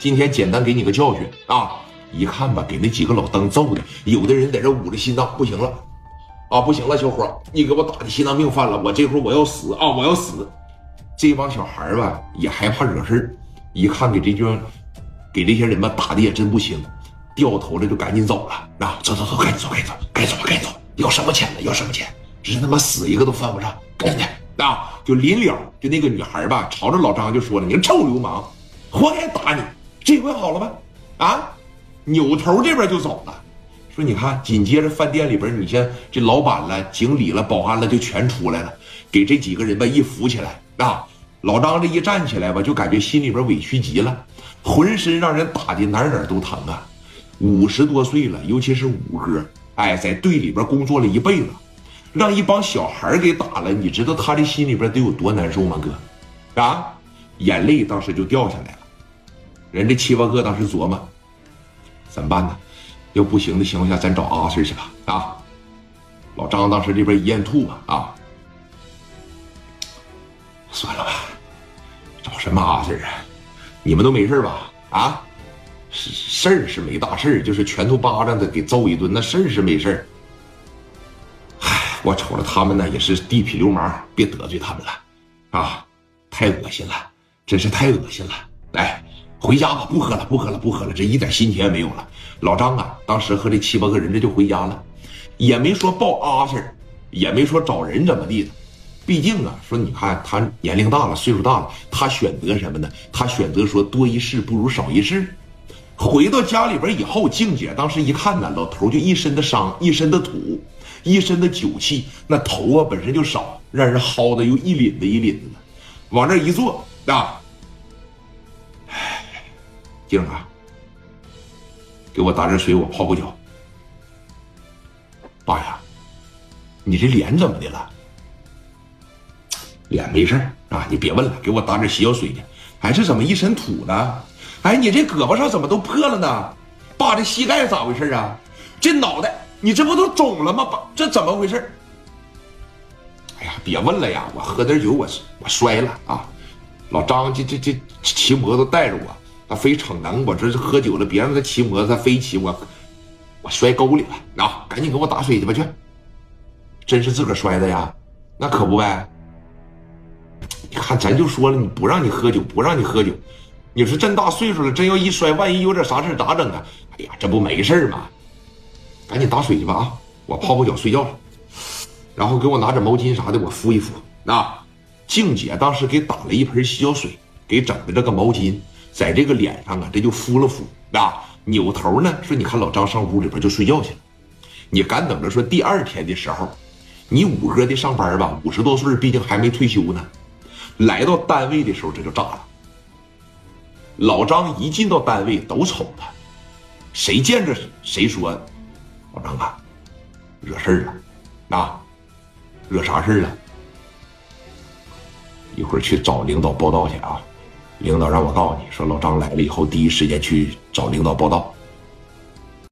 今天简单给你个教训啊！一看吧，给那几个老登揍的，有的人在这捂着心脏，不行了，啊，不行了，小伙，你给我打的心脏病犯了，我这会我要死啊，我要死！这帮小孩吧，也害怕惹事儿，一看给这帮给这些人吧打的也真不行，掉头了就赶紧走了，啊，走走走，赶紧走，赶紧走，该走该走，要什么钱呢？要什么钱？人他妈死一个都犯不上，赶紧的啊！就临了，就那个女孩吧，朝着老张就说了：“你个臭流氓，活该打你！这回好了吧？啊！”扭头这边就走了，说：“你看，紧接着饭店里边，你像这老板了、经理了、保安了，就全出来了，给这几个人吧一扶起来啊。老张这一站起来吧，就感觉心里边委屈极了，浑身让人打的哪哪都疼啊。五十多岁了，尤其是五哥，哎，在队里边工作了一辈子，让一帮小孩给打了，你知道他这心里边得有多难受吗？哥，啊，眼泪当时就掉下来了。人这七八个当时琢磨。”怎么办呢？要不行的情况下，咱找阿 Sir 去吧。啊，老张当时这边一咽吐啊，啊，算了吧，找什么阿 Sir 啊？你们都没事吧？啊，是事是没大事就是拳头巴掌的给揍一顿，那事儿是没事唉，我瞅着他们呢，也是地痞流氓，别得罪他们了，啊，太恶心了，真是太恶心了，来。回家吧，不喝了，不喝了，不喝了，这一点心情也没有了。老张啊，当时和这七八个人这就回家了，也没说报阿 Sir，也没说找人怎么地的。毕竟啊，说你看他年龄大了，岁数大了，他选择什么呢？他选择说多一事不如少一事。回到家里边以后，静姐当时一看呢，老头就一身的伤，一身的土，一身的酒气，那头啊本身就少，让人薅的又一领子一领子的，往这一坐啊。静啊，给我打点水，我泡个脚。爸呀，你这脸怎么的了？脸没事啊，你别问了，给我打点洗脚水去。哎，这怎么一身土呢？哎，你这胳膊上怎么都破了呢？爸，这膝盖咋回事啊？这脑袋，你这不都肿了吗？爸，这怎么回事？哎呀，别问了呀，我喝点酒，我我摔了啊。老张这这这骑摩托带着我。他非逞能，我这是喝酒了，别让他骑摩托，他非骑我，我摔沟里了啊！赶紧给我打水去吧，去！真是自个儿摔的呀？那可不呗！你看，咱就说了，你不让你喝酒，不让你喝酒，你说真大岁数了，真要一摔，万一有点啥事咋整啊？哎呀，这不没事吗？赶紧打水去吧啊！我泡泡脚睡觉了，然后给我拿点毛巾啥的，我敷一敷。啊，静姐当时给打了一盆洗脚水，给整的这个毛巾。在这个脸上啊，这就敷了敷啊，扭头呢说：“你看老张上屋里边就睡觉去了，你敢等着说第二天的时候，你五哥的上班吧，五十多岁，毕竟还没退休呢。来到单位的时候，这就炸了。老张一进到单位都瞅他，谁见着谁说：老张啊，惹事儿了，啊，惹啥事儿了？一会儿去找领导报道去啊。”领导让我告诉你说，老张来了以后，第一时间去找领导报道。